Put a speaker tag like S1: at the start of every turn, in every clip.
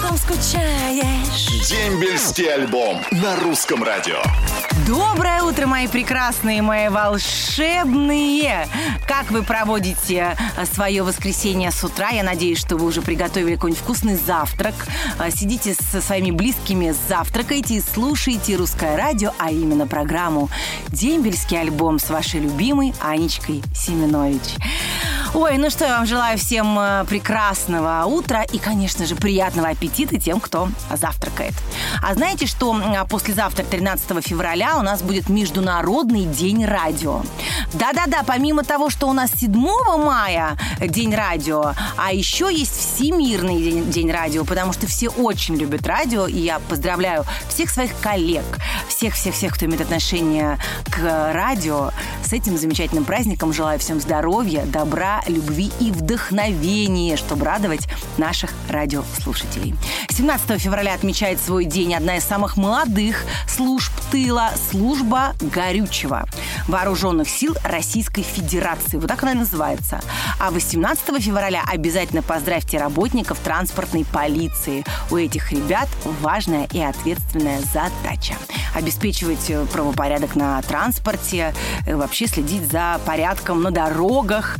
S1: потом скучаешь.
S2: Дембельский альбом на русском радио.
S3: Доброе утро, мои прекрасные, мои волшебные! Как вы проводите а, свое воскресенье с утра? Я надеюсь, что вы уже приготовили какой-нибудь вкусный завтрак. А, Сидите со своими близкими, завтракаете и слушаете русское радио, а именно программу «Дембельский альбом» с вашей любимой Анечкой Семенович. Ой, ну что, я вам желаю всем э, прекрасного утра и, конечно же, приятного аппетита тем, кто завтракает. А знаете, что м, послезавтра, 13 февраля, у нас будет Международный день радио. Да-да-да, помимо того, что у нас 7 мая день радио, а еще есть Всемирный день, день радио, потому что все очень любят радио, и я поздравляю всех своих коллег, всех-всех-всех, кто имеет отношение к радио, с этим замечательным праздником. Желаю всем здоровья, добра, любви и вдохновения, чтобы радовать наших радиослушателей. 17 февраля отмечает свой день одна из самых молодых служб тыла – служба горючего Вооруженных сил Российской Федерации. Вот так она и называется. А 18 февраля обязательно поздравьте работников транспортной полиции. У этих ребят важная и ответственная задача. Обеспечивать э, правопорядок на транспорте, э, вообще следить за порядком на дорогах.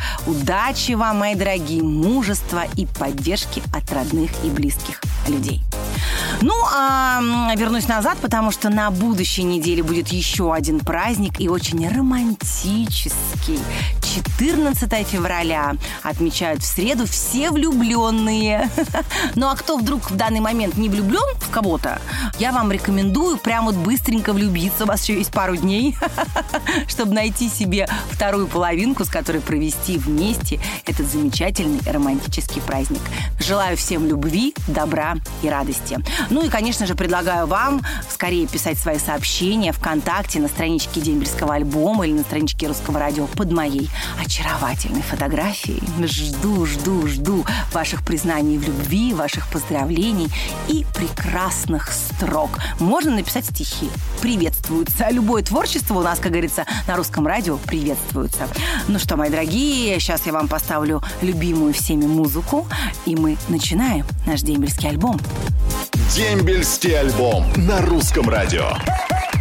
S3: Удачи вам, мои дорогие, мужества и поддержки от родных и близких людей. Ну, а вернусь назад, потому что на будущей неделе будет еще один праздник и очень романтический. 14 февраля отмечают в среду все влюбленные. Ну а кто вдруг в данный момент не влюблен в кого-то, я вам рекомендую прям вот быстренько влюбиться. У вас еще есть пару дней, чтобы найти себе вторую половинку, с которой провести вместе этот замечательный романтический праздник. Желаю всем любви, добра и радости. Ну и, конечно же, предлагаю вам скорее писать свои сообщения ВКонтакте на страничке Дембельского альбома или на страничке Русского радио под моей очаровательной фотографией. Жду, жду, жду ваших признаний в любви, ваших поздравлений и прекрасных строк. Можно написать стихи. Приветствуются. Любое творчество у нас, как говорится, на русском радио приветствуется. Ну что, мои дорогие, сейчас я вам поставлю любимую всеми музыку, и мы начинаем наш дембельский альбом.
S2: Дембельский альбом на русском радио.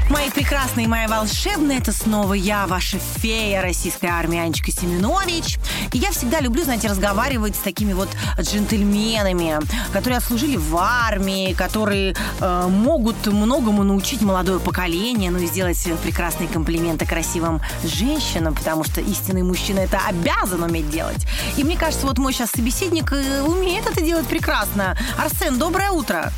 S3: Мои прекрасные, мои волшебные, это снова я, ваша фея российской армии Анечка Семенович. И я всегда люблю, знаете, разговаривать с такими вот джентльменами, которые отслужили в армии, которые э, могут многому научить молодое поколение, ну и сделать прекрасные комплименты красивым женщинам, потому что истинный мужчина это обязан уметь делать. И мне кажется, вот мой сейчас собеседник э, умеет это делать прекрасно. Арсен, доброе утро.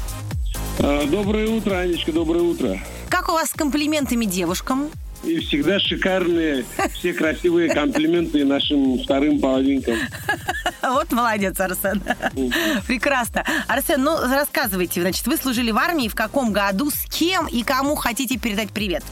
S4: А, Доброе утро, Анечка, доброе утро.
S3: Как у вас с комплиментами девушкам?
S4: И всегда шикарные, все красивые комплименты нашим вторым половинкам.
S3: Вот молодец, Арсен. Прекрасно. Арсен, ну рассказывайте, значит, вы служили в армии, в каком году, с кем и кому хотите передать привет?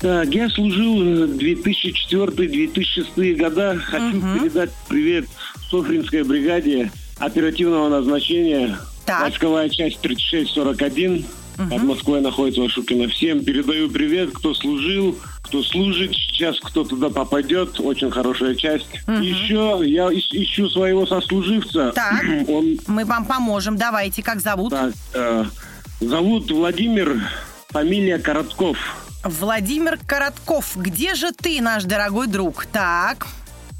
S4: Так, я служил э, 2004-2006 года. Хочу передать привет Софринской бригаде оперативного назначения.
S3: Так.
S4: Войсковая часть 3641. Под Москвой находится Вашукина. Всем передаю привет, кто служил, кто служит сейчас, кто туда попадет. Очень хорошая часть. Еще я ищ- ищу своего сослуживца.
S3: Так.
S4: Он
S3: Мы вам поможем. Давайте, как зовут?
S4: Так, э, зовут Владимир, фамилия Коротков.
S3: Владимир Коротков. Где же ты, наш дорогой друг? Так.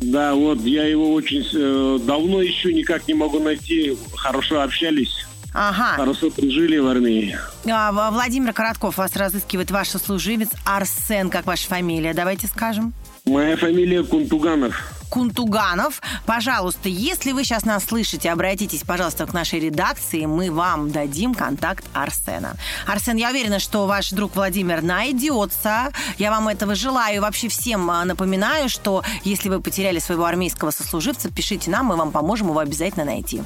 S4: Да, вот я его очень э, давно еще никак не могу найти. Хорошо общались,
S3: Ага.
S4: хорошо прожили в армии.
S3: А, Владимир Коротков вас разыскивает ваш сослуживец Арсен, как ваша фамилия. Давайте скажем.
S4: Моя фамилия Кунтуганов.
S3: Кунтуганов. Пожалуйста, если вы сейчас нас слышите, обратитесь, пожалуйста, к нашей редакции, мы вам дадим контакт Арсена. Арсен, я уверена, что ваш друг Владимир найдется. Я вам этого желаю. Вообще всем а, напоминаю, что если вы потеряли своего армейского сослуживца, пишите нам, мы вам поможем его обязательно найти.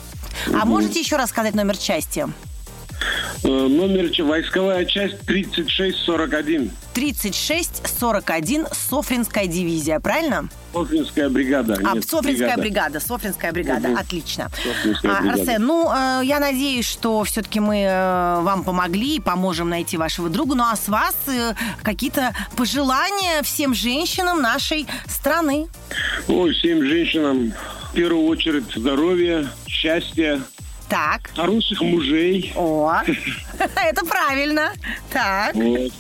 S3: А можете еще раз сказать номер части?
S4: Э, Номер войсковая часть 3641.
S3: 3641 Софринская дивизия, правильно?
S4: Софринская бригада.
S3: А,
S4: Нет,
S3: Софринская
S4: бригада.
S3: бригада, Софринская бригада,
S4: Мгм.
S3: отлично.
S4: Софринская
S3: А,
S4: бригада.
S3: Арсен, ну, э, я надеюсь, что все-таки мы э, вам помогли и поможем найти вашего друга. Ну, а с вас э, какие-то пожелания всем женщинам нашей страны?
S4: Ой, всем женщинам первую очередь здоровья, счастья,
S3: Так,
S4: хороших мужей.
S3: о, это правильно. Так,
S4: Вот.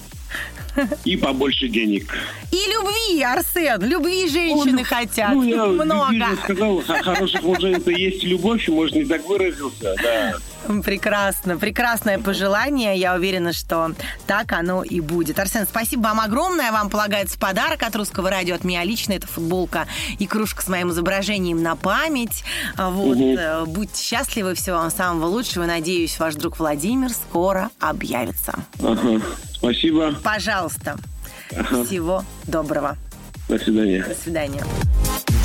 S4: И побольше денег.
S3: и любви, Арсен, любви женщины хотят.
S4: Ну, я
S3: Много.
S4: же сказал, хороших мужей это есть любовь, может, не так выразился, да.
S3: Прекрасно, прекрасное пожелание. Я уверена, что так оно и будет. Арсен, спасибо вам огромное. Вам полагается подарок от русского радио от меня лично. Это футболка и кружка с моим изображением на память. А Вот. э, Будьте счастливы, всего вам самого лучшего. Надеюсь, ваш друг Владимир скоро объявится.
S4: Ага. Спасибо.
S3: Пожалуйста. Всего доброго.
S4: До свидания.
S3: До свидания.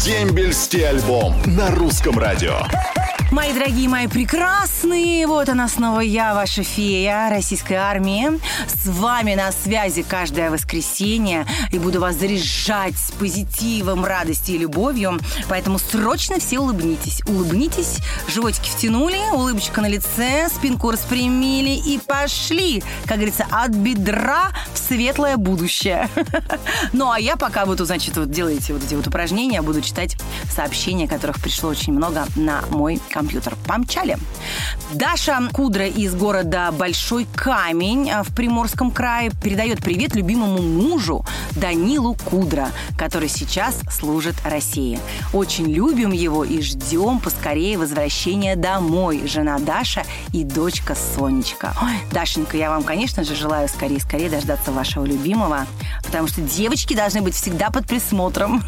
S2: Дембельский альбом на русском радио.
S3: Мои дорогие, мои прекрасные, вот она снова я, ваша фея российской армии. С вами на связи каждое воскресенье и буду вас заряжать с позитивом, радостью и любовью. Поэтому срочно все улыбнитесь. Улыбнитесь, животики втянули, улыбочка на лице, спинку распрямили и пошли, как говорится, от бедра в светлое будущее. Ну, а я пока буду, значит, вот делаете вот эти вот упражнения, буду читать сообщения, которых пришло очень много на мой компьютер. Помчали. Даша Кудра из города Большой Камень а, в Приморском крае передает привет любимому мужу Данилу Кудра, который сейчас служит России. Очень любим его и ждем поскорее возвращения домой. Жена Даша и дочка Сонечка. Ой, Дашенька, я вам, конечно же, желаю скорее-скорее дождаться вашего любимого, потому что девочки должны быть всегда под присмотром.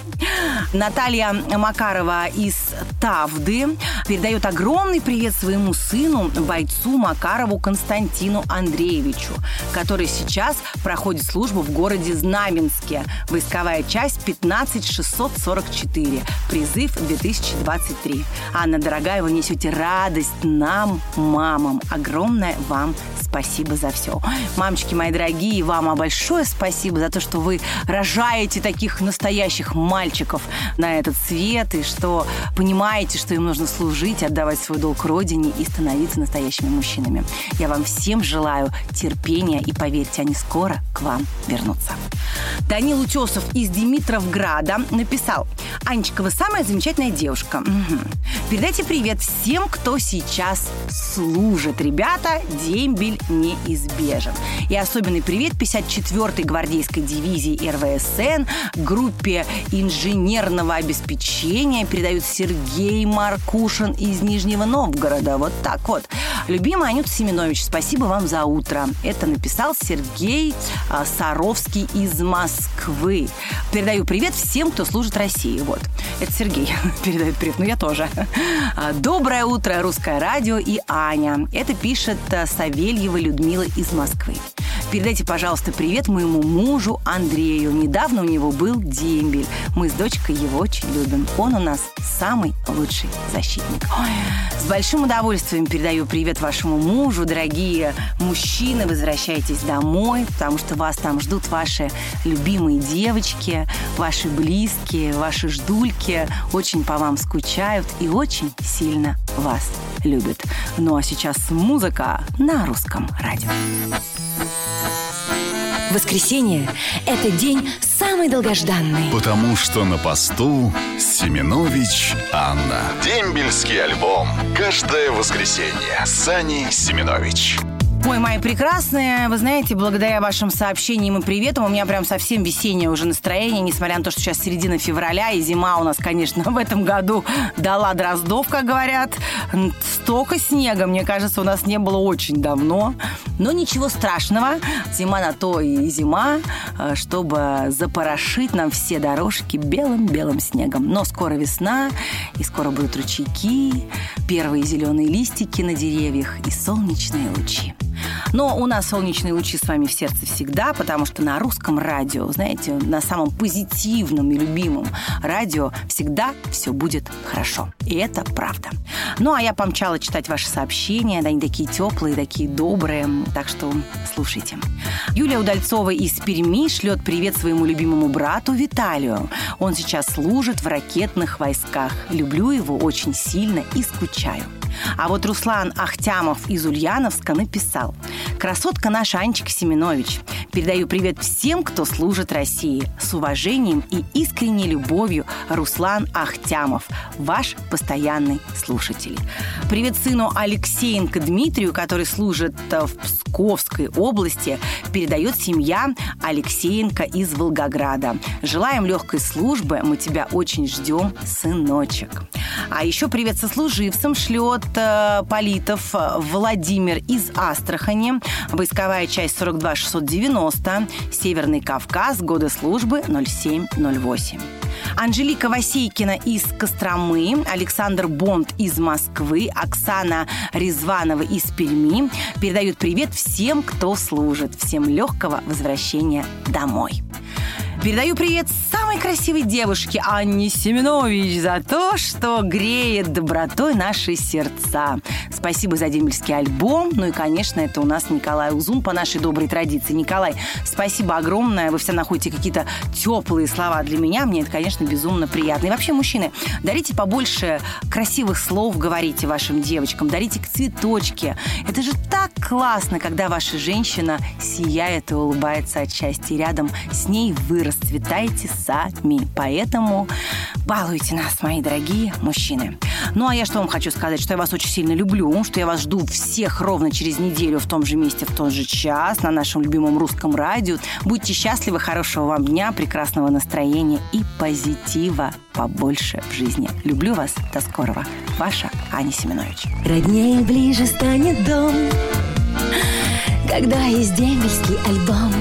S3: Наталья Макарова из Тавды передает огромный привет своему сыну, бойцу Макарову Константину Андреевичу, который сейчас проходит службу в городе Знаменске. Войсковая часть 15644. Призыв 2023. Анна, дорогая, вы несете радость нам, мамам. Огромное вам спасибо за все. Мамочки мои дорогие, вам большое спасибо за то, что вы рожаете таких настоящих мальчиков на этот свет, и что понимаете, что им нужно служить, отдавать свой долг родине и становиться настоящими мужчинами. Я вам всем желаю терпения, и поверьте, они скоро к вам вернутся. Данил Утесов из Димитровграда написал, Анечка, вы самая замечательная девушка. Мгм. Передайте привет всем, кто сейчас служит. Ребята, дембель неизбежен. И особенный привет 54-й гвардейской дивизии РВСН, группе инженерного обеспечения передают Сергей Маркушин из Нижнего Новгорода. Вот так вот. Любимая Анюта Семенович, спасибо вам за утро. Это написал Сергей а, Саровский из Москвы. Передаю привет всем, кто служит России. Вот. Это Сергей передает привет. Ну, я тоже. А, Доброе утро, Русское радио и Аня. Это пишет а, Савельева Людмила из Москвы. Передайте, пожалуйста, привет моему мужу Андрею. Недавно у него был дембель. Мы с дочкой его очень любим. Он у нас самый лучший защитник. Ой, с большим удовольствием передаю привет вашему мужу, дорогие мужчины. Возвращайтесь домой, потому что вас там ждут ваши любимые девочки, ваши близкие, ваши ждульки. Очень по вам скучают и очень сильно вас любят. Ну а сейчас музыка на русском радио.
S1: Воскресенье – это день самый долгожданный.
S2: Потому что на посту Семенович Анна. Дембельский альбом. Каждое воскресенье. Сани Семенович.
S3: Ой, мои прекрасные, вы знаете, благодаря вашим сообщениям и приветам у меня прям совсем весеннее уже настроение, несмотря на то, что сейчас середина февраля, и зима у нас, конечно, в этом году дала дроздов, как говорят. Столько снега, мне кажется, у нас не было очень давно. Но ничего страшного, зима на то и зима, э, чтобы запорошить нам все дорожки белым-белым снегом. Но скоро весна, и скоро будут ручейки, первые зеленые листики на деревьях и солнечные лучи. Но у нас солнечные лучи с вами в сердце всегда, потому что на русском радио, знаете, на самом позитивном и любимом радио всегда все будет хорошо. И это правда. Ну, а я помчала читать ваши сообщения. Они такие теплые, такие добрые. Так что слушайте. Юлия Удальцова из Перми шлет привет своему любимому брату Виталию. Он сейчас служит в ракетных войсках. Люблю его очень сильно и скучаю. А вот Руслан Ахтямов из Ульяновска написал. «Красотка наша Анечка Семенович. Передаю привет всем, кто служит России. С уважением и искренней любовью Руслан Ахтямов, ваш постоянный слушатель. Привет сыну Алексеенко Дмитрию, который служит в Псковской области. Передает семья Алексеенко из Волгограда. Желаем легкой службы. Мы тебя очень ждем, сыночек. А еще привет сослуживцам шлет э, Политов Владимир из Астрахани. Войсковая часть 42690. Северный Кавказ. Годы службы 0708. Анжелика Васейкина из Костромы, Александр Бонд из Москвы, Оксана Резванова из Перми передают привет всем, кто служит. Всем легкого возвращения домой. Передаю привет самой красивой девушке Анне Семенович за то, что греет добротой наши сердца. Спасибо за дембельский альбом. Ну и, конечно, это у нас Николай Узун по нашей доброй традиции. Николай, спасибо огромное. Вы все находите какие-то теплые слова для меня. Мне это, конечно, безумно приятно. И вообще, мужчины, дарите побольше красивых слов, говорите вашим девочкам, дарите цветочки. Это же так классно, когда ваша женщина сияет и улыбается от счастья. И рядом с ней вы расцветаете сами. Поэтому балуйте нас, мои дорогие мужчины. Ну, а я что вам хочу сказать, что я вас очень сильно люблю, что я вас жду всех ровно через неделю в том же месте, в тот же час на нашем любимом русском радио. Будьте счастливы, хорошего вам дня, прекрасного настроения и позитива побольше в жизни. Люблю вас. До скорого. Ваша Аня Семенович.
S1: Роднее ближе станет дом, когда есть дембельский альбом.